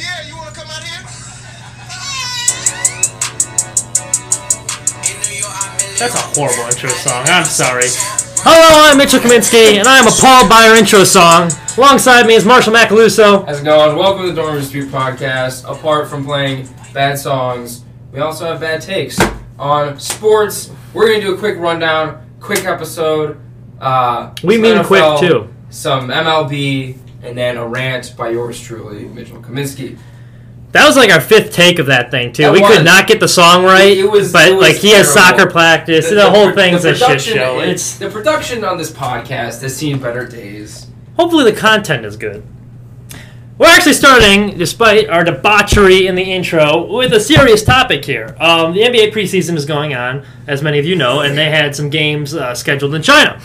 Pierre, you wanna come out here? That's a horrible intro song. I'm sorry. Hello, I'm Mitchell Kaminsky, and I am appalled by our intro song. Alongside me is Marshall Macaluso. How's it going? Welcome to the Dormer Dispute Podcast. Apart from playing bad songs, we also have bad takes on sports. We're going to do a quick rundown, quick episode. Uh, We mean NFL, quick, too. Some MLB, and then a rant by yours truly, Mitchell Kaminsky. That was like our fifth take of that thing too. That we was. cohad not get the song right, It was- but it was like he has soccer practice. The, whole pro- thing's the a shit show. it- It's the production on this podcast has seen better days. hopefully the content is good. We're actually starting, despite our debauchery in the intro, with a serious topic here. Um, the NBA preseason is going on, as many of you know, and they had some games uh, scheduled in China.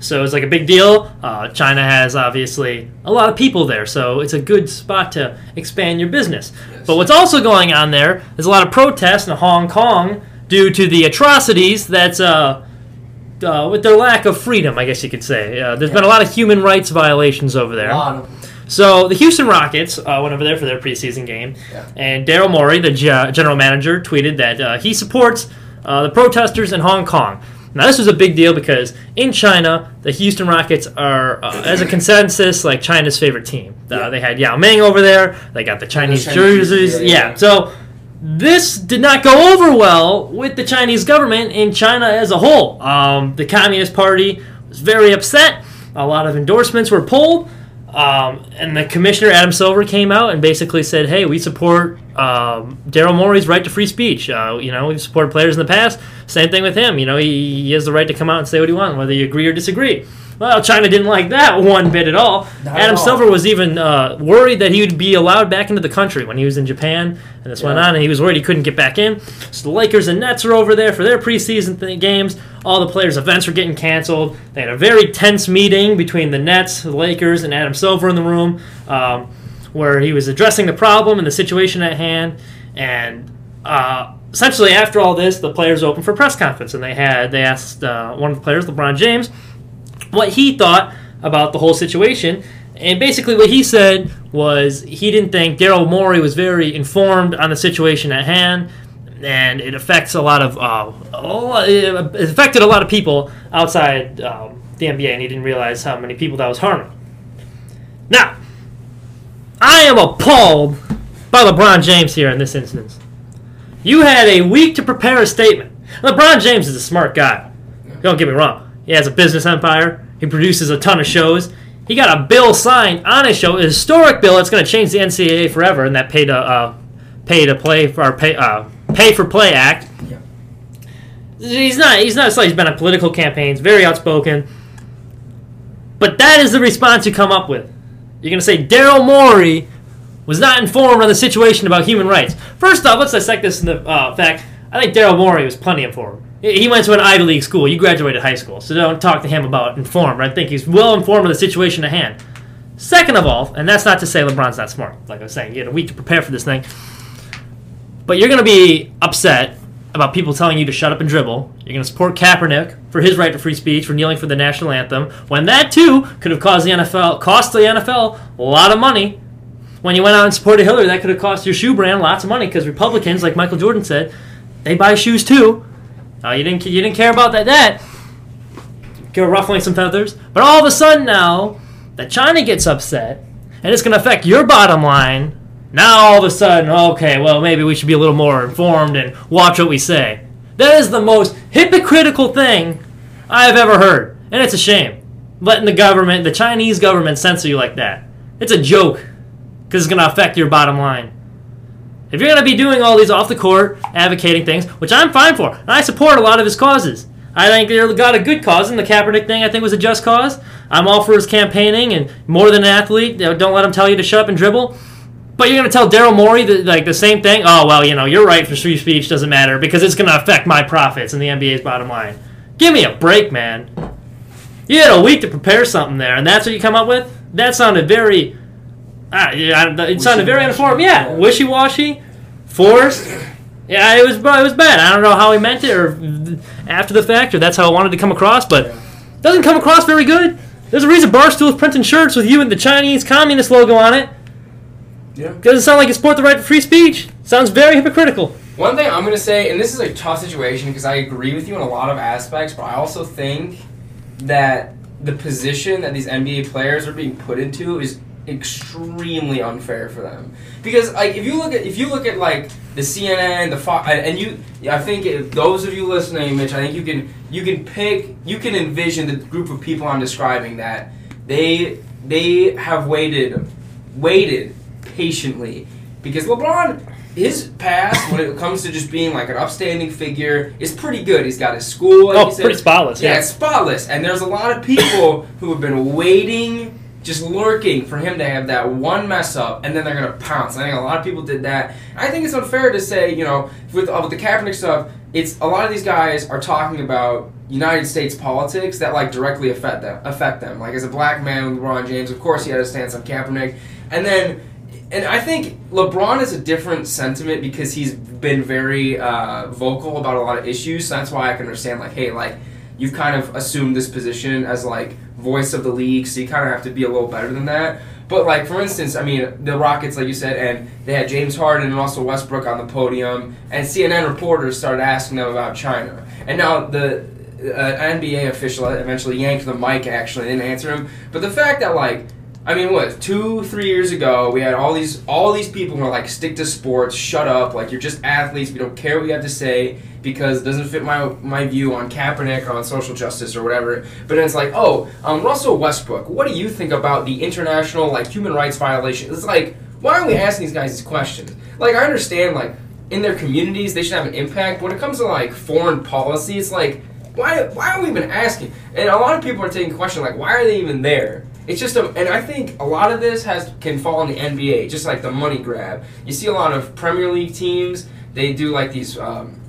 So it's like a big deal. Uh, China has obviously a lot of people there, so it's a good spot to expand your business. Yes. But what's also going on there is a lot of protests in Hong Kong due to the atrocities that's uh, uh, with their lack of freedom, I guess you could say. Uh, there's been a lot of human rights violations over there. A lot of So the Houston Rockets uh, went over there for their preseason game, Yeah. and Daryl Morey, the ge- general manager, tweeted that uh, he supports uh, the protesters in Hong Kong. Now this was a big deal because in China, the Houston Rockets are, uh, as a consensus, like China's favorite team. Uh, Yeah. They had Yao Ming over there. They got the Chinese, Chinese jerseys. jerseys, Yeah, yeah, yeah. So this did not go over well with the Chinese government in China as a whole. Um, the Communist Party was very upset. A lot of endorsements were pulled. Um, and the commissioner, Adam Silver, came out and basically said, hey, we support um, Daryl Morey's right to free speech. Uh, you know, we've supported players in the past. Same thing with him. You know, he, he has the right to come out and say what he wants, whether you agree or disagree. Well, China didn't like that one bit at all. Not at Adam all. Silver was even uh, worried that he would be allowed back into the country when he was in Japan, and this went on, and he was worried he couldn't get back in. So the Lakers and Nets are over there for their preseason th- games. All the players' events were getting canceled. They had a very tense meeting between the Nets, the Lakers, and Adam Silver in the room, um, where he was addressing the problem and the situation at hand. And uh, essentially, after all this, the players opened for press conference, and they had they asked uh, one of the players, LeBron James, what he thought about the whole situation. And basically, what he said was he didn't think Daryl Morey was very informed on the situation at hand, and it affects a lot of uh, it affected a lot of people outside um, the NBA, and he didn't realize how many people that was harming. Now, I am appalled by LeBron James here in this instance. You had a week to prepare a statement. LeBron James is a smart guy. Don't get me wrong. He has a business empire. He produces a ton of shows. He got a bill signed on his show, a historic bill that's going to change the NCAA forever, and that pay to uh, pay to play for pay uh, pay for play act. Yeah. He's not. He's not. He's been on political campaigns, very outspoken. But that is the response you come up with. You're going to say Daryl Morey was not informed on the situation about human rights. First off, let's dissect this in the uh, fact. I think Daryl Morey was plenty informed. He went to an Ivy League school. You graduated high school, so don't talk to him about informed. I think he's well informed of the situation at hand. Second of all, and that's not to say LeBron's not smart. Like I was saying, you had a week to prepare for this thing. But you're going to be upset about people telling you to shut up and dribble. You're going to support Kaepernick for his right to free speech, for kneeling for the national anthem, when that too could have caused the NFL, cost the NFL a lot of money. When you went out and supported Hillary, that could have cost your shoe brand lots of money because Republicans, like Michael Jordan said, they buy shoes too. Uh, you didn't you didn't care about that that. Go ruffling some feathers, but all of a sudden now that China gets upset and it's going to affect your bottom line. Now all of a sudden, okay, well maybe we should be a little more informed and watch what we say. That is the most hypocritical thing I have ever heard, and it's a shame. Letting the government, the Chinese government, censor you like that. It's a joke because it's going to affect your bottom line. If you're going to be doing all these off the court advocating things, which I'm fine for, and I support a lot of his causes. I think they've got a good cause, and the Kaepernick thing I think was a just cause. I'm all for his campaigning, and more than an athlete, don't let him tell you to shut up and dribble. But you're going to tell Daryl Morey the, like the same thing? Oh well, you know, you're right for free speech doesn't matter because it's going to affect my profits and the NBA's bottom line. Give me a break, man. You had a week to prepare something there, and that's what you come up with. That sounded very. Uh, yeah, it sounded very uninformed. Yeah, Yeah. wishy-washy, forced. Yeah, it was it was bad. I don't know how he meant it or after the fact, or that's how I wanted to come across, but it doesn't come across very good. There's a reason Barstool is printing shirts with you and the Chinese Communist logo on it. Yeah. Doesn't sound like you support the right to free speech. Sounds very hypocritical. One thing I'm gonna say, and this is a tough situation because I agree with you in a lot of aspects, but I also think that the position that these NBA players are being put into is extremely unfair for them. Because like if you look at if you look at like the CNN, the Fox, and you, I think if those of you listening, Mitch, I think you can you can pick you can envision the group of people I'm describing that they they have waited waited patiently because LeBron his past when it comes to just being like an upstanding figure is pretty good. He's got his school. Like Oh, said. pretty spotless. Yeah, Yeah. it's spotless. And there's a lot of people who have been waiting, just lurking for him to have that one mess up, and then they're gonna pounce. I think a lot of people did that. I think it's unfair to say, you know, with uh, with the Kaepernick stuff, it's a lot of these guys are talking about United States politics that like directly affect them. Affect them. Like as a black man with LeBron James, of course he had a stance on Kaepernick, and then. And I think LeBron is a different sentiment because he's been very uh, vocal about a lot of issues. So that's why I can understand, like, hey, like, you've kind of assumed this position as like voice of the league, so you kind of have to be a little better than that. But like for instance, I mean the Rockets, like you said, and they had James Harden and Russell Westbrook on the podium, and CNN reporters started asking them about China, and now the uh, NBA official eventually yanked the mic. Actually, didn't answer him. But the fact that like. I mean, what two, three years ago, we had all these all these people who were like, "Stick to sports, shut up, like you're just athletes. We don't care what you have to say because it doesn't fit my my view on Kaepernick or on social justice or whatever." But then it's like, "Oh, um, Russell Westbrook, what do you think about the international like human rights violation?" It's like, why aren't we asking these guys these questions? Like, I understand like in their communities they should have an impact. But when it comes to like foreign policy, it's like, why why are we even asking? And a lot of people are taking question like, why are they even there? It's just a, and I think a lot of this has can fall in the NBA, just like the money grab. You see a lot of Premier League teams, they do like these um,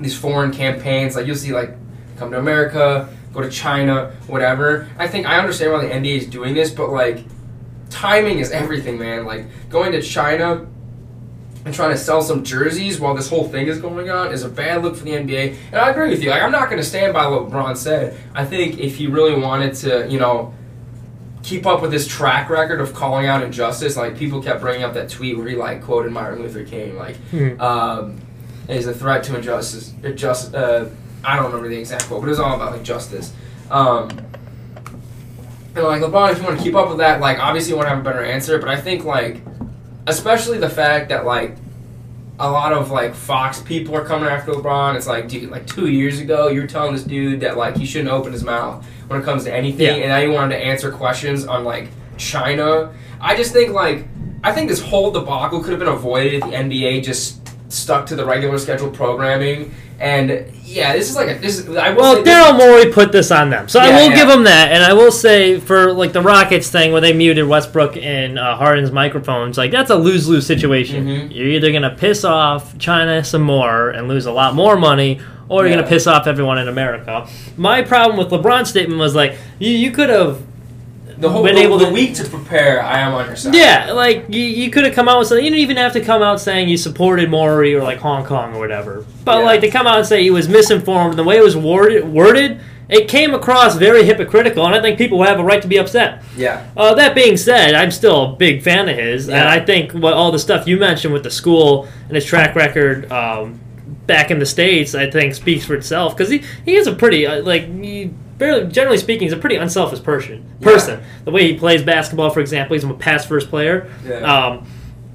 these foreign campaigns. Like you'll see like come to America, go to China, whatever. I think I understand why the NBA is doing this, but like timing is everything, man. Like going to China and trying to sell some jerseys while this whole thing is going on is a bad look for the NBA. And I agree with you. Like I'm not going to stand by what LeBron said. I think if he really wanted to, you know, keep up with his track record of calling out injustice, like people kept bringing up that tweet where he like quoted Martin Luther King, like Mhm. um, is a threat to injustice. Just uh, I don't remember the exact quote, but it was all about like justice. Um, and like LeBron, if you want to keep up with that, like obviously you want to have a better answer, but I think like, especially the fact that like a lot of like Fox people are coming after LeBron. It's like, dude, like two years ago, you were telling this dude that like he shouldn't open his mouth when it comes to anything, Yeah. and now you wanted to answer questions on like China. I just think like I think this whole debacle could have been avoided if the NBA just stuck to the regular schedule programming. And yeah, this is like a, this. Is, I will Well, Daryl Morey put this on them, so I will yeah. give him that. And I will say for like the Rockets thing, where they muted Westbrook and uh, Harden's microphones, like that's a lose lose situation. Mhm. You're either gonna piss off China some more and lose a lot more money, or you're Yeah. gonna piss off everyone in America. My problem with LeBron's statement was like you, you could have the whole been able the to- week to prepare. I am on your side. Yeah, like you, you could have come out with something. You didn't even have to come out saying you supported Morey or like Hong Kong or whatever. But Yeah. like to come out and say he was misinformed, and the way it was worded, worded, it came across very hypocritical, and I think people have a right to be upset. yeah. Uh, that being said, I'm still a big fan of his, and I think what all the stuff you mentioned with the school and his track record um, back in the states, I think speaks for itself because he he is a pretty uh, like he, barely, generally speaking, he's a pretty unselfish person. Yeah. Person, the way he plays basketball, for example, he's a pass first player. Yeah. Um,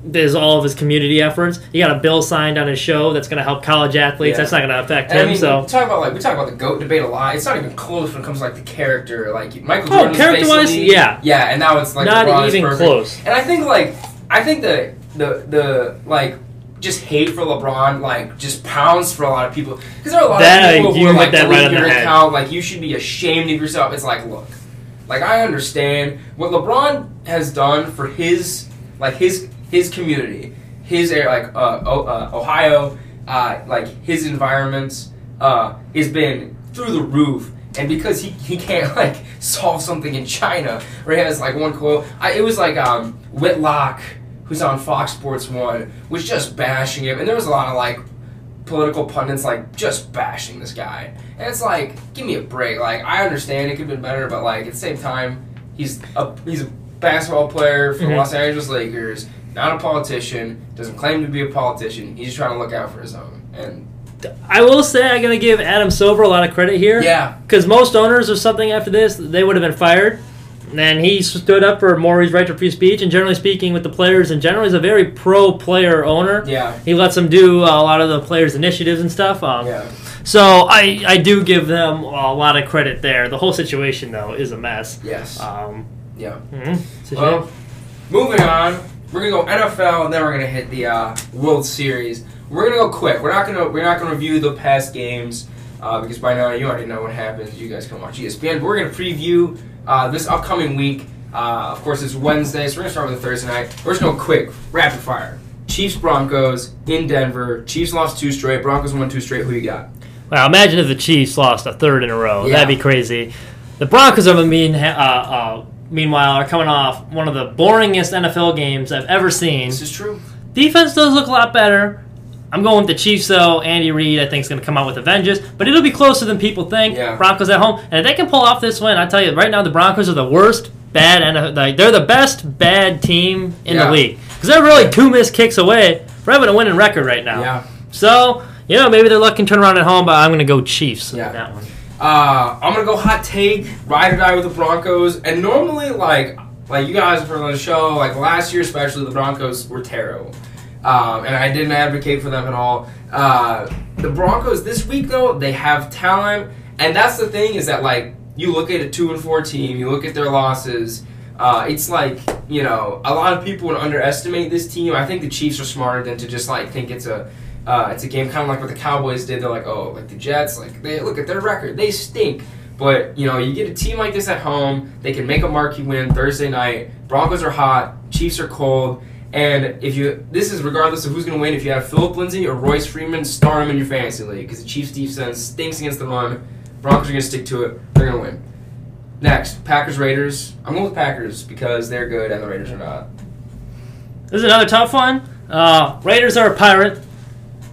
there's all of his community efforts. He got a bill signed on his show that's going to help college athletes. Yeah. That's not going to affect And I mean, so we talk about like we talk about the goat debate a lot. It's not even close when it comes to like the character. Like Michael Oh, Jordan, was character-wise, basically- yeah. yeah, and now it's like not even perfect. close. And I think like I think the the the like just hate for LeBron like just pounds for a lot of people because there are a lot That, of people you who are like that right your head. account like you should be ashamed of yourself. It's like look, like I understand what LeBron has done for his like his his community, his area like uh, uh, Ohio, uh, like his environments uh, has been through the roof. And because he, he can't like solve something in China, where he has like one quote, I, it was like um, Whitlock, who's on Fox Sports One, was just bashing him, and there was a lot of like political pundits like just bashing this guy, and it's like, give me a break. Like I understand it could have been better, but like at the same time, he's a he's a basketball player for the Mhm. Los Angeles Lakers. not a politician, doesn't claim to be a politician. He's just trying to look out for his own. And I will say I'm going to give Adam Silver a lot of credit here. yeah, Because most owners or something after this, they would have been fired. And he stood up for Morey's right to free speech. And generally speaking, with the players in general, he's a very pro player owner. yeah, He lets them do uh, a lot of the players' initiatives and stuff. Um, yeah. So I, I do give them a lot of credit there. The whole situation, though, is a mess. Yes. Um, Yeah. mhm. Shame. Well, moving on, we're gonna go NFL, and then we're gonna hit the uh, World Series. We're gonna go quick. We're not gonna we're not gonna review the past games uh, because by now you already know what happens. You guys can watch ESPN. But we're gonna preview uh, this upcoming week. Uh, of course, it's Wednesday, so we're gonna start with a Thursday night. We're just going to quick, rapid fire. Chiefs Broncos in Denver. Chiefs lost two straight. Broncos won two straight. Who you got? Wow, imagine if the Chiefs lost a third in a row. Yeah. That'd be crazy. The Broncos are mean. Uh, uh, meanwhile, are coming off one of the boringest NFL games I've ever seen. This is true. Defense does look a lot better. I'm going with the Chiefs though. Andy Reid, I think, is going to come out with a vengeance, but it'll be closer than people think. Yeah. Broncos at home, and if they can pull off this win, I tell you, right now the Broncos are the worst bad, and like they're the best bad team in Yeah. the league because they're really two missed kicks away from having a winning record right now. Yeah. So you know maybe their luck can turn around at home, but I'm going to go Chiefs. Yeah. that one. Uh, I'm gonna go hot take, ride or die with the Broncos. And normally, like like you guys heard on the show, like last year especially, the Broncos were terrible, um, and I didn't advocate for them at all. Uh, the Broncos this week though, they have talent, and that's the thing is that like you look at a two and four team, you look at their losses. Uh, it's like you know a lot of people would underestimate this team. I think the Chiefs are smarter than to just like think it's a uh, it's a game kind of like what the Cowboys did. They're like, oh, like the Jets, like they look at their record, they stink. But you know, you get a team like this at home, they can make a marquee win Thursday night. Broncos are hot, Chiefs are cold, and if you this is regardless of who's going to win. If you have Philip Lindsay or Royce Freeman, start them in your fantasy league because the Chiefs defense stinks against the run. Broncos are going to stick to it. They're going to win. Next, Packers Raiders. I'm going with Packers because they're good and the Raiders are not. This is another tough one. Uh, Raiders are a pirate.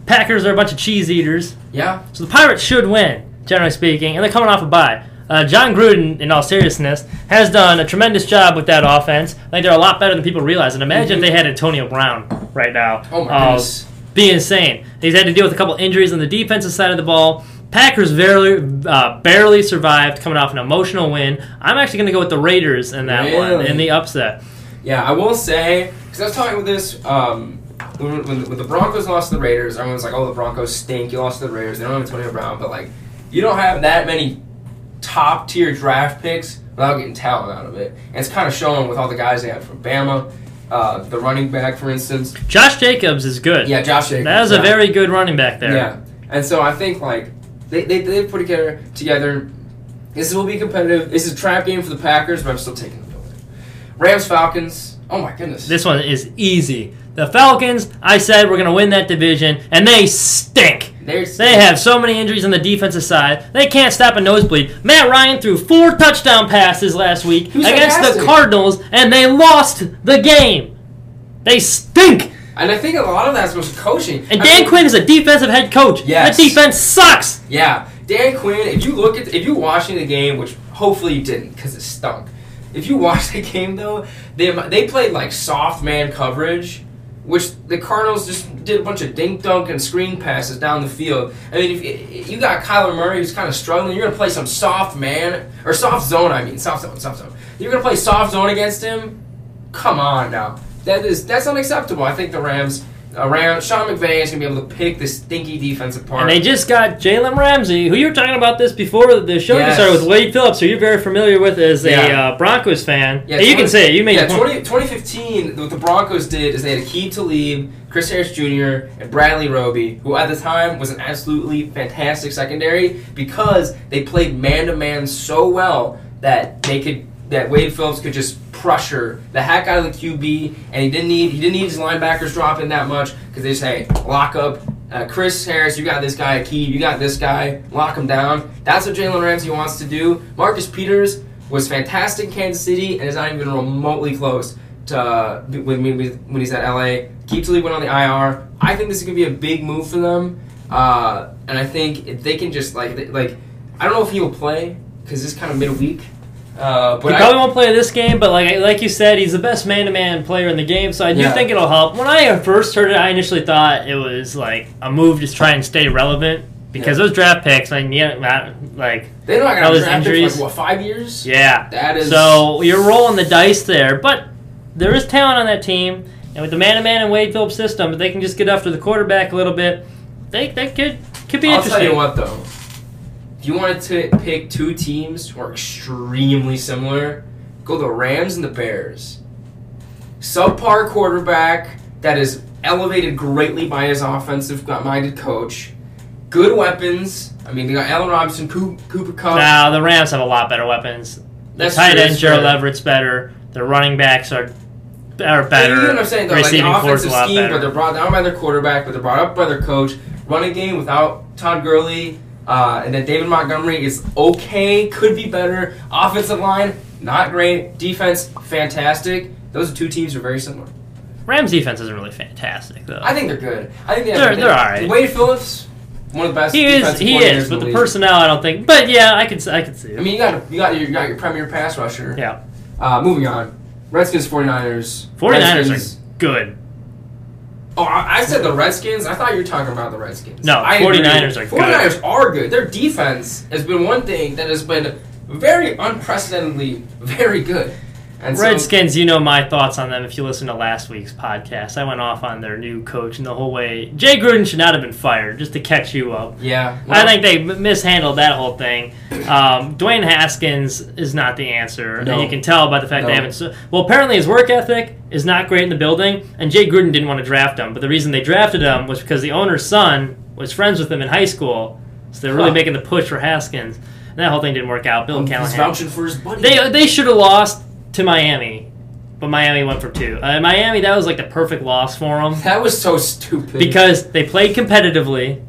Packers are a bunch of cheese eaters. Yeah, So the Pirates should win, generally speaking, and they're coming off a bye. Uh, Jon Gruden, in all seriousness, has done a tremendous job with that offense. I think they're a lot better than people realize. And imagine if they had Antonio Brown right now. Oh my Uh, goodness. Be insane. He's had to deal with a couple injuries on the defensive side of the ball. Packers barely, uh, barely survived coming off an emotional win. I'm actually going to go with the Raiders in that one, Really? in the upset. Yeah, I will say because I was talking with this um, when, when, when the Broncos lost to the Raiders. Everyone's like, "Oh, the Broncos stink. You lost to the Raiders. They don't have Antonio Brown." But like, you don't have that many top tier draft picks without getting talent out of it. And it's kind of showing with all the guys they had from Bama, uh, the running back, for instance. Josh Jacobs is good. Yeah, Josh Jacobs. That was yeah. a very good running back there. Yeah, and so I think like they they they put together together. This will be competitive. This is a trap game for the Packers, but I'm still taking the building. Rams Falcons. Oh my goodness. This one is easy. The Falcons, I said we're going to win that division, and they stink. There's They have so many injuries on the defensive side. They can't stop a nosebleed. Matt Ryan threw four touchdown passes last week against the. Cardinals, and they lost the game. They stink. And I think a lot of that's was coaching. And I Dan think- Quinn is a defensive head coach. Yes. That defense sucks. Yeah, Dan Quinn. If you look at, if you watching the game, which hopefully you didn't because it stunk. If you watch the game though, they they played like soft man coverage, which the Cardinals just did a bunch of dink dunk and screen passes down the field. I mean, if you got Kyler Murray who's kind of struggling, you're gonna play some soft man or soft zone. I mean, soft zone, soft zone. You're gonna play soft zone against him. Come on now, that is that's unacceptable. I think the Rams. Ram, Sean McVay is gonna be able to pick this stinky defense apart. And they just got Jalen Ramsey, who you were talking about this before the show Yes. started with Wade Phillips, who you're very familiar with as a Yeah. uh, Broncos fan. Yeah, Hey, you can say it. You made yeah, 20, 2015, what the Broncos did is they had Aqib Talib, Chris Harris Jr., and Bradley Roby, who at the time was an absolutely fantastic secondary because they played man to man so well that they could that Wade Phillips could just pressure the heck out of the QB, and he didn't need he didn't need his linebackers dropping that much because they just hey lock up. Uh, Chris Harris, you got this guy, Aqib, you got this guy, lock him down. That's what Jalen Ramsey wants to do. Marcus Peters was fantastic in Kansas City and is not even remotely close to uh, when, when, he's at LA. Aqib Talib went on the IR. I think this is gonna be a big move for them, uh, and I think if they can just like like I don't know if he will play because this kind of midweek. Uh, but he I- probably won't play this game, but like like you said, he's the best man-to-man player in the game, so I do Yeah. think it'll help. When I first heard it, I initially thought it was like a move to try and stay relevant because Yeah. those draft picks, I mean, yeah, like they're not all gonna those draft injuries. like, what five years? yeah. That is So you're rolling the dice there, but there is talent on that team, and with the man-to-man and Wade Phillips system, if they can just get after the quarterback a little bit, they that could could be I'll interesting. tell you what though. If you wanted to pick two teams who are extremely similar, go the Rams and the Bears. Subpar quarterback that is elevated greatly by his offensive minded coach. Good weapons. I mean, they got Allen Robinson, Cooper Kupp. Now the Rams have a lot better weapons. The That's tight end Gerald. Everett's better. Their running backs are are better. You know what I'm saying? Though, like the Receiving course a offensive lot scheme, better. but they're brought down by their quarterback, but they're brought up by their coach. Running game without Todd Gurley, uh, and then David Montgomery is okay, could be better. Offensive line, not great. Defense, fantastic. Those two teams are very similar. Rams defense isn't really fantastic though. I think they're good. I think they have They're- they- they're alright. Wade Phillips, one of the best. he is he is, but the league. personnel I don't think. But yeah, I could I could see it. I mean, you got you got your, you got your premier pass rusher. yeah, Uh, moving on. Redskins, 49ers. 49ers Redskins- are good. Oh, I I said the Redskins. I thought you were talking about the Redskins. No, I 49ers agree. are good. 49ers are good. Their defense has been one thing that has been very unprecedentedly very good. And so- Redskins, you know my thoughts on them if you listen to last week's podcast. I went off on their new coach and the whole way. Jay Gruden should not have been fired, just to catch you up. yeah, I think they mishandled that whole thing. Um, Dwayne Haskins is not the answer, No. and you can tell by the fact they haven't. Well, apparently his work ethic is not great in the building, and Jay Gruden didn't want to draft him. But the reason they drafted him was because the owner's son was friends with him in high school, so they're really Huh. making the push for Haskins. And that whole thing didn't work out. Bill He's Callahan. vouching for his buddy. They they should have lost to Miami, but Miami went for two. Uh, Miami that was like the perfect loss for them that was so stupid. because they played competitively.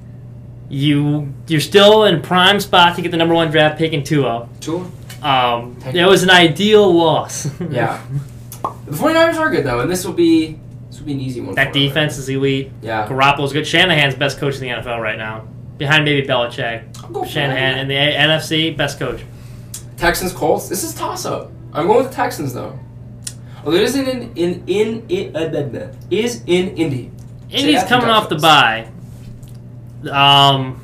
You you're still in prime spot to get the number one draft pick in 2-0. Tua? Um, it was an ideal loss. Yeah. the 49ers are good though, and this will be this will be an easy one. that for them. defense is elite. Yeah. Garoppolo's good. Shanahan's best coach in the NFL right now, behind maybe Belichick. I'll go for Shanahan in the A- NFC best coach. Texans Colts. This is toss up. I'm going with the Texans though. Although it is in in in, in, in uh, is in Indy. Indy's coming off the bye. Um,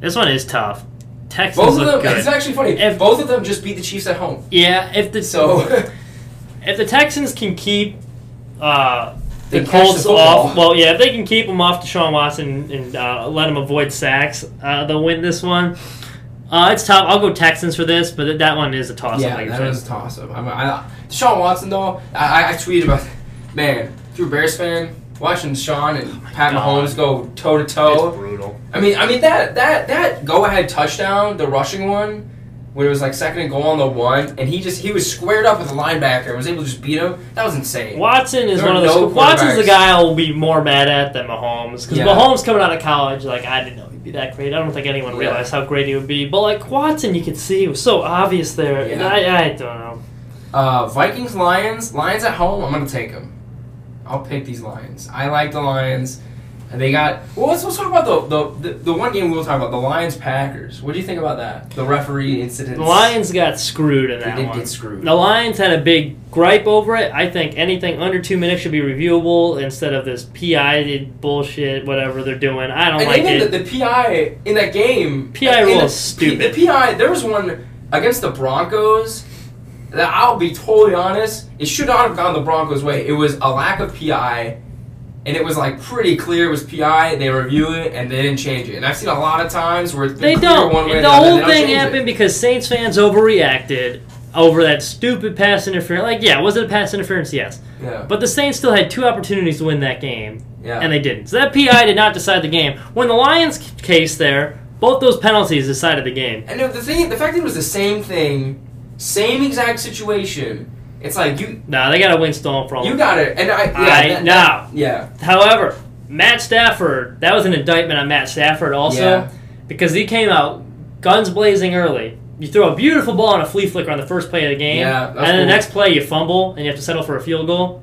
this one is tough. Texans Both of look them. good. It's actually funny. If- Both of them just beat the Chiefs at home. Yeah, if the So if the Texans can keep uh, the catch the Colts off, well, yeah, if they can keep them off Deshaun Watson and uh, let them avoid sacks, uh, they'll win this one. Uh, it's tough. I'll go Texans for this, but that one is a toss. yeah, like you're that saying. was a toss up. I'm, I, Deshaun Watson though, I, I- I tweeted about man. If you're a Bears fan, watching Deshaun and Pat Oh God. Mahomes go toe to It's toe. brutal. I mean, I mean that that that go ahead touchdown, the rushing one, when it was like second and goal on the one, and he just he was squared up with the linebacker and was able to just beat him. That was insane. Watson is There one of those. no Watson's the guy I'll be more mad at than Mahomes because Yeah. Mahomes coming out of college, like I didn't know he'd be that great. I don't think anyone Yeah. realized how great he would be. But like Watson, you could see it was so obvious there. Yeah. I, I don't know. Uh, Vikings Lions Lions at home. I'm gonna take them. I'll pick these Lions. I like the Lions. And they got well. Let's, let's talk about the, the the the one game we will talk about the Lions Packers. What do you think about that? The referee incident. The Lions got screwed in They that did one. get screwed. The Lions had a big gripe over it. I think anything under two minutes should be reviewable instead of this PI bullshit, whatever they're doing. I don't And like even it. the, the PI in that game. PI in rule is stupid. The PI, there was one against the Broncos that I'll be totally honest, it should not have gone the Broncos' way. It was a lack of PI, and it was like pretty clear it was PI. They review it and they didn't change it. And I've seen a lot of times where They don't. one way the other, whole thing change it. happened because Saints fans overreacted over that stupid pass interference. Like, yeah, was it a pass interference? Yes. Yeah, But the Saints still had two opportunities to win that game, yeah. and they didn't. So that PI did not decide the game. When the Lions case there, both those penalties decided the game. And the thing, the fact that it was the same thing, same exact situation. It's like you, No, they got a win stolen from you got it. And I, yeah, I that- know. yeah, However, Matt Stafford, that was an indictment on Matt Stafford also, Yeah. because he came out guns blazing early. You throw a beautiful ball on a flea flicker on the first play of the game, Yeah, and then the next play you fumble and you have to settle for a field goal.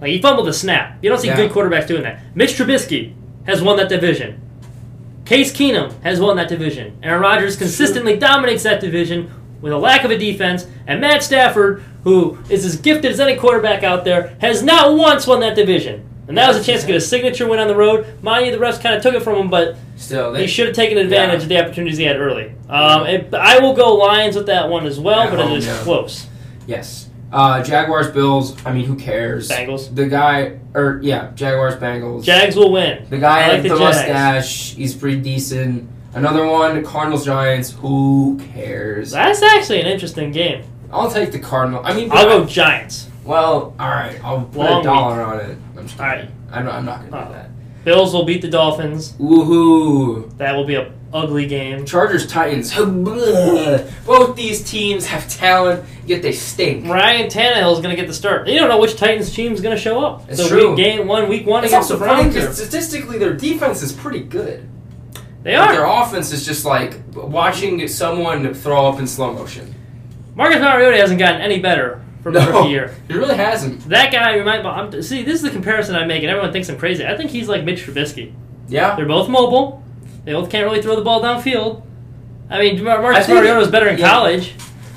Like he fumbled the snap. You don't see Yeah. good quarterbacks doing that. Mitch Trubisky has won that division. Case Keenum has won that division. Aaron Rodgers consistently dominates that division. With a lack of a defense, and Matt Stafford, who is as gifted as any quarterback out there, has not once won that division. And that was a chance to get a signature win on the road. Mind you, the refs kind of took it from him, but Still, he should have taken advantage Yeah. of the opportunities he had early. Um, it, I will go Lions with that one as well, At but home, it is yeah. close. yes. Uh, Jaguars, Bills. I mean, who cares? Bengals. The guy, or yeah, Jaguars, Bengals. Jags will win. The guy I like with the the, mustache, he's pretty decent. Another one, Cardinals, Giants. Who cares? That's actually an interesting game. I'll take the Cardinal. I mean, I'll go Giants. Well, all right. I'll put Long a dollar on it. I'm just kidding. right. I'm not, I'm not gonna Oh. do that. Bills will beat the Dolphins. Woohoo! That will be a ugly game. Chargers, Titans. Both these teams have talent, yet they stink. Ryan Tannehill is going to get the start. You don't know which Titans team is going to show up. It's so true. week game one, week one It's against the Browns. statistically their defense is pretty good. They But their offense is just like watching someone throw up in slow motion. Marcus Mariota hasn't gotten any better from No. rookie year. He really hasn't. That guy remind I'm, see. This is the comparison I make, and everyone thinks I'm crazy. I think he's like Mitch Trubisky. Yeah. They're both mobile. They both can't really throw the ball downfield. I mean, Marcus Mariota was better in yeah. college.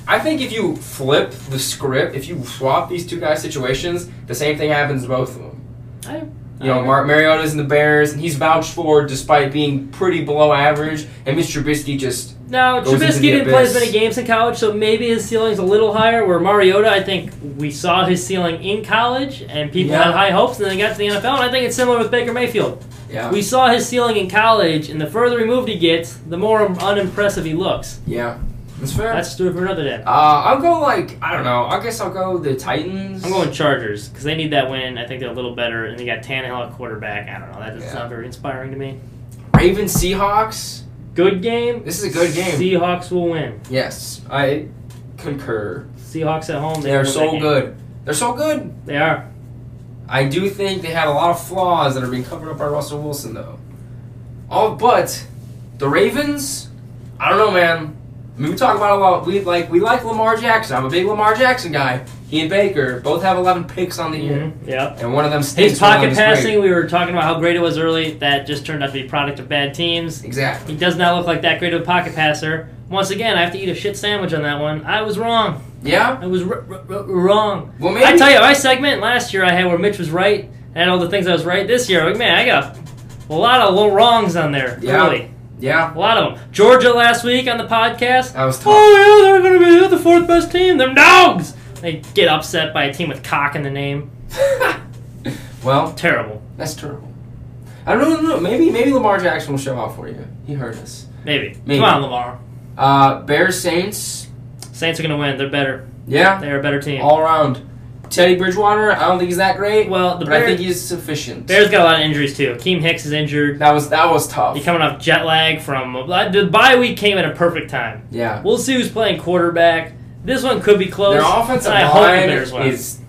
I think if you flip the script, if you swap these two guys' situations, the same thing happens to both of them. I, You know, Mar- Mariota's in the Bears, and he's vouched for despite being pretty below average, and Mr. Trubisky just No, goes into Trubisky didn't play as many games in college, so maybe his ceiling's a little higher. Where Mariota, I think we saw his ceiling in college, and people Yeah. had high hopes, and then they got to the NFL. And I think it's similar with Baker Mayfield. yeah, We saw his ceiling in college, and the further removed he gets, the more unimpressive he looks. yeah, that's fair. That's true for another day. uh, I'll go like I don't know. I guess I'll go the Titans. I'm going Chargers because they need that win. I think they're a little better, and they got Tannehill at quarterback. I don't know. That doesn't Yeah. sound very inspiring to me. Ravens Seahawks. Good game. This is a good game. Seahawks will win. Yes, I concur. Seahawks at home. They They're will win that so good. They're so good. They are. I do think they had a lot of flaws that are being covered up by Russell Wilson, though. All but the Ravens, I don't know, man. I mean, we talk about a lot. We like we like Lamar Jackson. I'm a big Lamar Jackson guy. He and Baker both have 11 picks on the year, Mhm, Yeah. and one of them stinks. His pocket passing, we were talking about how great it was early. That just turned out to be a product of bad teams. Exactly. He does not look like that great of a pocket passer. Once again, I have to eat a shit sandwich on that one. I was wrong. Yeah. I was r- r- r- wrong. Well, maybe. I tell you, my segment last year I had where Mitch was right and all the things I was right. This year, like, man, I got a lot of little wrongs on there. Yeah. Really, Yeah. a lot of them. Georgia last week on the podcast. That was tough. Oh yeah, they're going to be the fourth best team. Them dogs. They get upset by a team with cock in the name. well, Terrible. that's terrible. I don't know. Maybe maybe Lamar Jackson will show out for you. He heard us. Maybe. Maybe. Come on, Lamar. Uh, Bears Saints. Saints are going to win. They're better. Yeah. They're a better team. All around. Teddy Bridgewater. I don't think he's that great. well, the but I think he's sufficient. Bears got a lot of injuries too. Keem Hicks is injured. That was that was tough. He's coming off jet lag from the bye week came at a perfect time. Yeah. We'll see who's playing quarterback. This one could be close. Their offensive I hope the line Bears win. is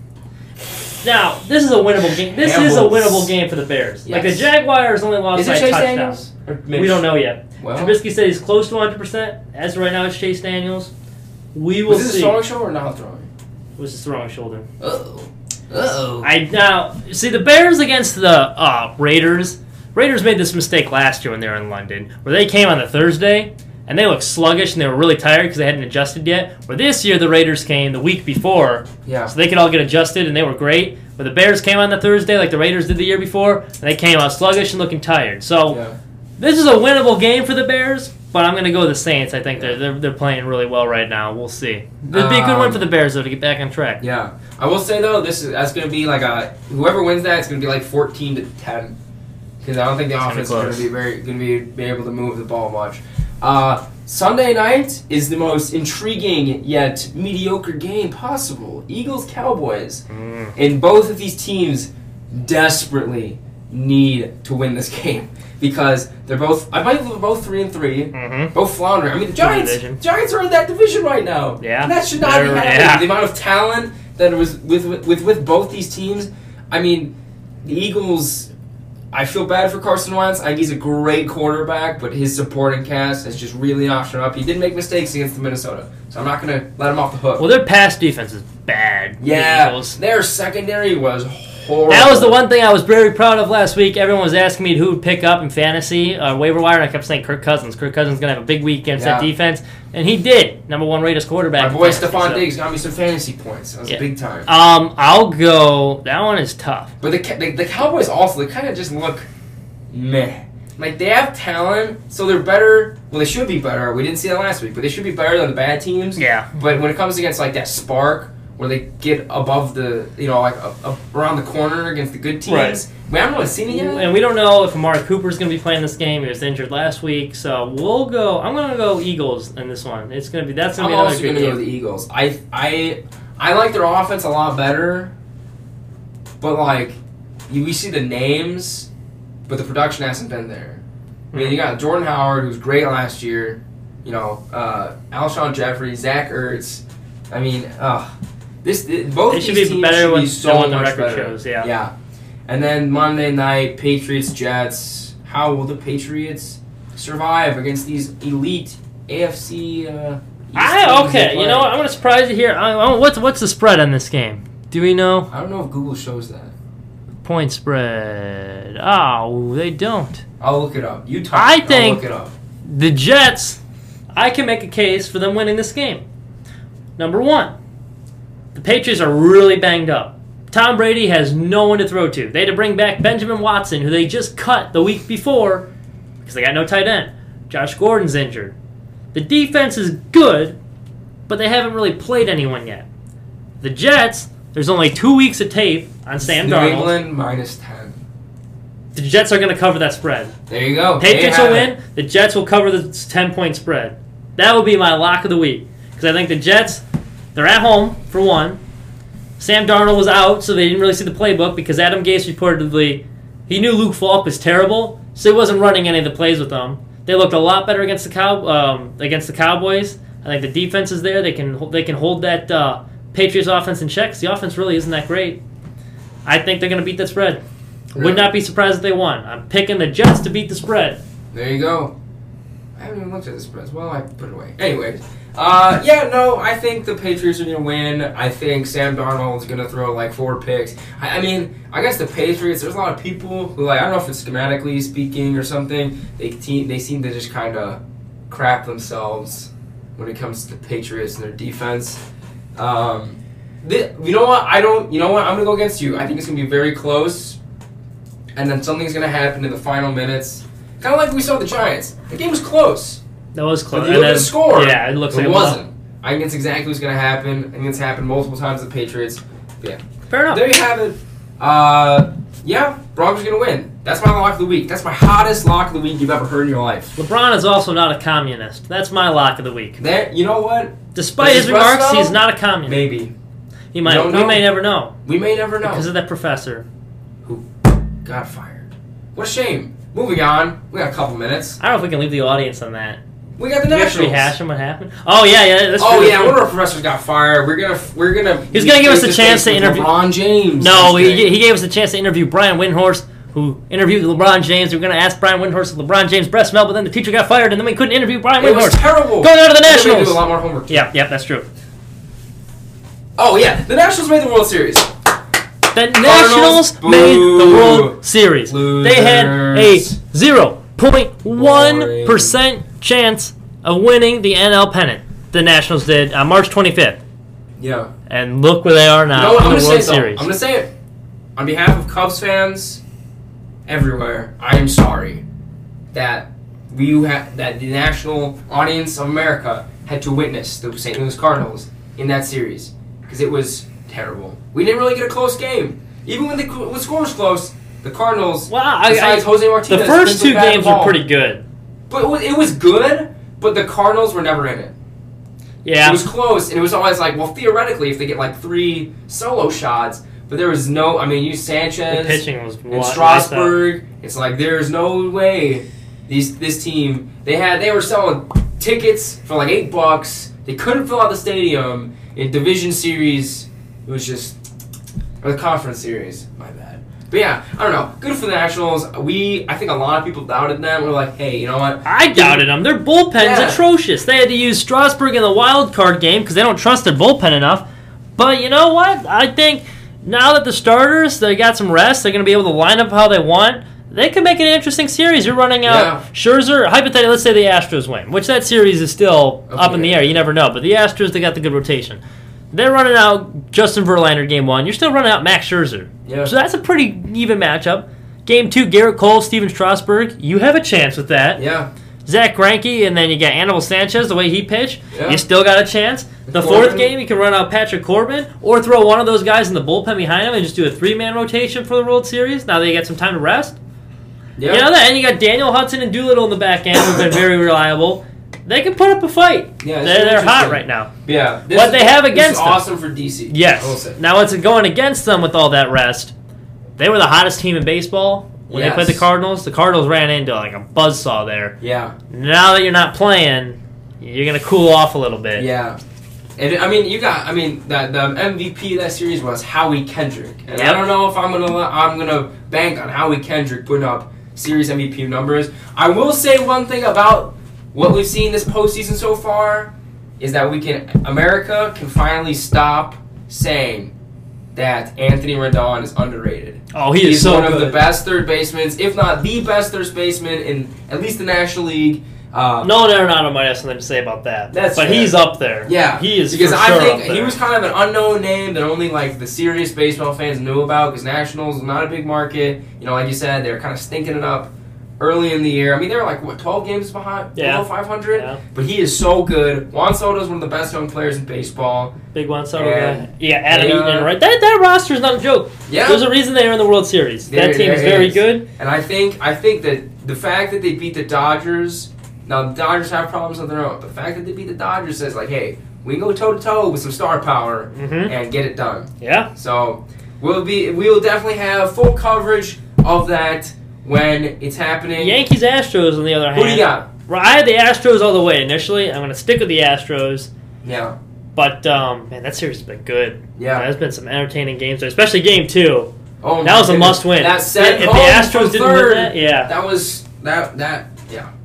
now, this is a winnable game. This is a winnable game for the Bears. Like the Jaguars only lost is by it Chase touchdown. Daniels? We don't know yet. Well, Trubisky said he's close to 100. percent As of right now, it's Chase Daniels. We will was this a see. throwing show or not was his throwing shoulder. Uh-oh. Uh-oh. I now see the Bears against the uh, Raiders. Raiders made this mistake last year when they were in London, where they came on the Thursday and they looked sluggish and they were really tired because they hadn't adjusted yet. Where this year the Raiders came the week before, Yeah. so they could all get adjusted and they were great. But the Bears came on the Thursday like the Raiders did the year before, and they came out sluggish and looking tired. So Yeah. this is a winnable game for the Bears. But I'm going to go with the Saints. I think they're, they're they're playing really well right now. We'll see. It'd be a good one Um, for the Bears though to get back on track. Yeah. I will say though, this is that's gonna be like a whoever wins that, it's gonna be like fourteen to ten. Because I don't think the gonna offense is gonna be very gonna be, be able to move the ball much. Uh, Sunday night is the most intriguing yet mediocre game possible. Eagles Cowboys. Mm. And both of these teams desperately need to win this game because they're both. I believe they're both three and 3 Mm-hmm. both floundering. I mean, the Giants. Giants are in that division right now. Yeah. and that should not be They're- happening. yeah. The amount of talent that was with with with both these teams. I mean, the Eagles. I feel bad for Carson Wentz. I think he's a great quarterback, but his supporting cast has just really notched him up. He did make mistakes against the Minnesota, so I'm not gonna let him off the hook. Well, their pass defense is bad. the Yeah, Eagles. their secondary was horrible. That was the one thing I was very proud of last week. Everyone was asking me who would pick up in fantasy uh, waiver wire, and I kept saying Kirk Cousins. Kirk Cousins is gonna have a big week against that defense, and he did. Number one Raiders quarterback. My boy Stefon so- Diggs got me some fantasy points. That was Yeah. big time. Um, I'll go. That one is tough. But the, the the Cowboys also they kind of just look meh. Like they have talent, so they're better. Well, they should be better. We didn't see that last week, but they should be better than the bad teams. Yeah. But when it comes against like that spark, where they get above the, you know, like around the corner against the good teams, Right. we haven't really seen it yet. And we don't know if Amari Cooper's going to be playing this game. He was injured last week, so we'll go. I'm going to go Eagles in this one. It's going to be that's going to be another also good going to go game. with the Eagles. I I I like their offense a lot better, but like you, we see the names, but the production hasn't been there. I mean, you got Jordan Howard, who was great last year. You know, uh, Alshon Jeffery, Zach Ertz. I mean, uh, this th- both these should be teams better should when- be so what the record better. shows, yeah. yeah. And then Monday night, Patriots Jets. How will the Patriots survive against these elite AFC? Uh, I okay. You know what? I'm going to surprise you here. I, I, what's what's the spread on this game? Do we know I don't know if Google shows that. point spread? Oh, they don't. I'll look it up. You talk. I I'll think- look it up. The Jets. I can make a case for them winning this game. Number one, the Patriots are really banged up. Tom Brady has no one to throw to. They had to bring back Benjamin Watson, who they just cut the week before because they got no tight end. Josh Gordon's injured. The defense is good, but they haven't really played anyone yet. The Jets, there's only two weeks of tape on Sam New Darnold. England minus ten. The Jets are going to cover that spread. There you go. Patriots will win. The Jets will cover the 10 point spread. That will be my lock of the week. Because I think the Jets, they're at home, for one. Sam Darnold was out, so they didn't really see the playbook because Adam Gase reportedly, he knew Luke Falk was terrible, so he wasn't running any of the plays with them. They looked a lot better against the cow um, against the Cowboys. I think the defense is there. They can they can hold that uh, Patriots offense in check. The offense really isn't that great. I think they're going to beat that spread. Really? Would not be surprised if they won. I'm picking the Jets to beat the spread. There you go. I haven't even looked at the spreads. Well, I put it away. Anyways, uh, yeah, no, I think the Patriots are going to win. I think Sam Darnold is going to throw like four picks. I, I mean, I guess the Patriots. There's a lot of people who like I don't know if it's schematically speaking or something. They te- they seem to just kind of crap themselves when it comes to the Patriots and their defense. Um, thi- you know what? I don't. You know what? I'm gonna go against you. I think it's gonna be very close, and then something's gonna happen in the final minutes. Kind of like we saw the Giants. The game was close. That was But close. you And look at then- the score. Yeah, it looks like it like wasn't. I think it's exactly what's gonna happen. I think it's happened multiple times to the Patriots. Yeah. Fair enough. There you have it. Uh, yeah, Broncos are gonna win. That's my lock of the week. That's my hottest lock of the week you've ever heard in your life. LeBron is also not a communist. That's my lock of the week. There, you know what? Despite Does his remarks, he's not a communist. Maybe He might. We know. may never know we may never know. because of that professor. Who got fired. What a shame. Moving on. We got a couple minutes. I don't know if we can leave the audience on that. We got the We Nationals. rehash him what happened. Oh yeah, yeah. That's Oh yeah, that's one of our professors got fired. We're gonna we're gonna. He's gonna give us a chance to interview- LeBron James. No, he, he gave us a chance to interview Brian Windhorst, who interviewed LeBron James. We were going to ask Brian Windhorst if LeBron James breast milk, but then the teacher got fired, and then we couldn't interview Brian It was Windhorst. terrible. Going on to the Nationals. Do a lot more homework. Yep, yep, that's true. Oh yeah, the Nationals made the World Series. The Nationals made the World Series. They had a 0.1% chance of winning the NL pennant. The Nationals did on March 25th. Yeah. And look where they are You now know what? I'm in gonna the say World it, though. Series. I'm gonna say it. On behalf of Cubs fans everywhere, I am sorry that we ha- that the national audience of America had to witness the St. Louis Cardinals in that series because it was terrible. We didn't really get a close game, even when the, when the score was close. The Cardinals, Well, I, I, Jose Martinez, the first two games were pretty good. But it was, it was good. But the Cardinals were never in it. Yeah. It was close, and it was always like, well, theoretically, if they get like three solo shots, but there was no. I mean, you Sanchez, the pitching was and Strasburg. It's like there's no way these this team they had they were selling tickets for like eight bucks. They couldn't fill out the stadium in division series. It was just or the conference series. My bad. But yeah, I don't know. Good for the Nationals. We I think a lot of people doubted them. We're like, hey, you know what? I doubted them. Their bullpen's Yeah. atrocious. They had to use Strasburg in the wild card game because they don't trust their bullpen enough. But you know what? I think now that the starters they got some rest, they're going to be able to line up how they want. They could make an interesting series. You're running out Yeah. Scherzer. Hypothetically, let's say the Astros win, which that series is still Up up in the air. You never know. But the Astros, they got the good rotation. They're running out Justin Verlander game one. You're still running out Max Scherzer. Yeah. So that's a pretty even matchup. Game two, Gerrit Cole, Stephen Strasburg. You have a chance with that. Yeah. Zack Greinke, and then you got Anibal Sanchez, the way he pitched. Yeah. You still got a chance. The Corbin. fourth game, you can run out Patrick Corbin, or throw one of those guys in the bullpen behind him and just do a three-man rotation for the World Series. Now that you got some time to rest. Yeah. You know that, and you got Daniel Hudson and Doolittle in the back end, who've been very reliable. They can put up a fight. Yeah, they're, they're hot right now. Yeah. This What is- they have against them. awesome for DC. Yes. Now it's going against them with all that rest? They were the hottest team in baseball when Yes. they played the Cardinals. The Cardinals ran into like a buzzsaw there. Yeah. Now that you're not playing, you're gonna cool off a little bit. Yeah. And I mean, you got. I mean, the, the MVP of that series was Howie Kendrick, and I don't know if I'm gonna. I'm gonna bank on Howie Kendrick putting up series MVP numbers. I will say one thing about what we've seen this postseason so far is that we can. America can finally stop saying that Anthony Rendon is underrated. Oh, he He's is so one good. of the best third basemen, if not the best third baseman in at least the National League. Um, No, Arenado might have something to say about that. That's but fair. he's up there. Yeah, he is because I sure think he was kind of an unknown name that only like the serious baseball fans knew about because Nationals is not a big market. You know, like you said, they're kind of stinking it up early in the year. I mean, they were like what twelve games behind, Yeah. below five hundred. Yeah. But he is so good. Juan Soto is one of the best young players in baseball. big one. So And- yeah, Adam they, uh, Eaton, right? That that roster is not a joke. Yeah, There's a reason they're in the World Series. There- that team is very is. good. and I think I think that the fact that they beat the Dodgers. Now the Dodgers have problems of their own, but the fact that they beat the Dodgers says like, hey, we can go toe to toe with some star power Mm-hmm. and get it done. Yeah. So we'll be we will definitely have full coverage of that when it's happening. Yankees Astros on the other hand. Who do you got? Well, I had the Astros all the way initially. I'm going to stick with the Astros. Yeah, But um, man, that series has been good. yeah. There's been some entertaining games, there, especially Game Two. Oh, That was a must-win. That set if the Astros didn't third, win that, yeah. that was that that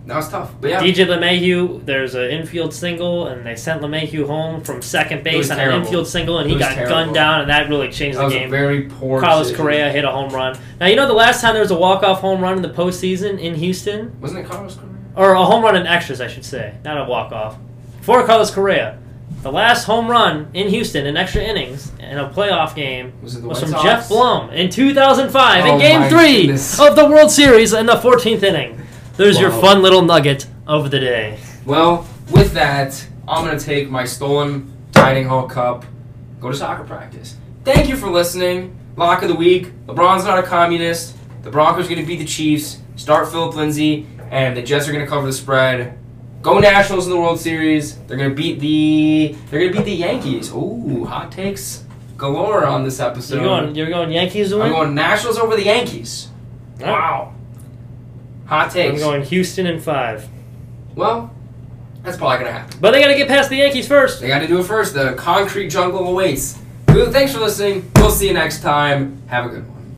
that was tough. But yeah, DJ LeMahieu, there's an infield single, and they sent LeMahieu home from second base on an infield single, and he got terrible. gunned down, and that really changed that the was a game. very poor. Carlos decision. Correa hit a home run. Now you know the last time there was a walk-off home run in the postseason in Houston, wasn't it Carlos Correa? or a home run in extras, I should say, not a walk-off. For Carlos Correa, the last home run in Houston in extra innings in a playoff game Was was from Sox? Geoff Blum in 2005 Oh in Game Three goodness. of the World Series in the 14th inning. There's your fun little nugget of the day. Well, with that, I'm gonna take my stolen dining hall cup, go to soccer practice. Thank you for listening. Lock of the week: LeBron's not a communist. The Broncos are gonna beat the Chiefs. Start Phillip Lindsay, and the Jets are gonna cover the spread. Go Nationals in the World Series. They're gonna beat the. They're gonna beat the Yankees. Ooh, hot takes galore on this episode. You're going, you're going Yankees to I'm going Nationals over the Yankees. All right. Wow. Hot takes. I'm going Houston in five, Well, that's probably gonna happen. but they got to get past the Yankees first. They got to do it first. The concrete jungle awaits. Thanks for listening. We'll see you next time. Have a good one.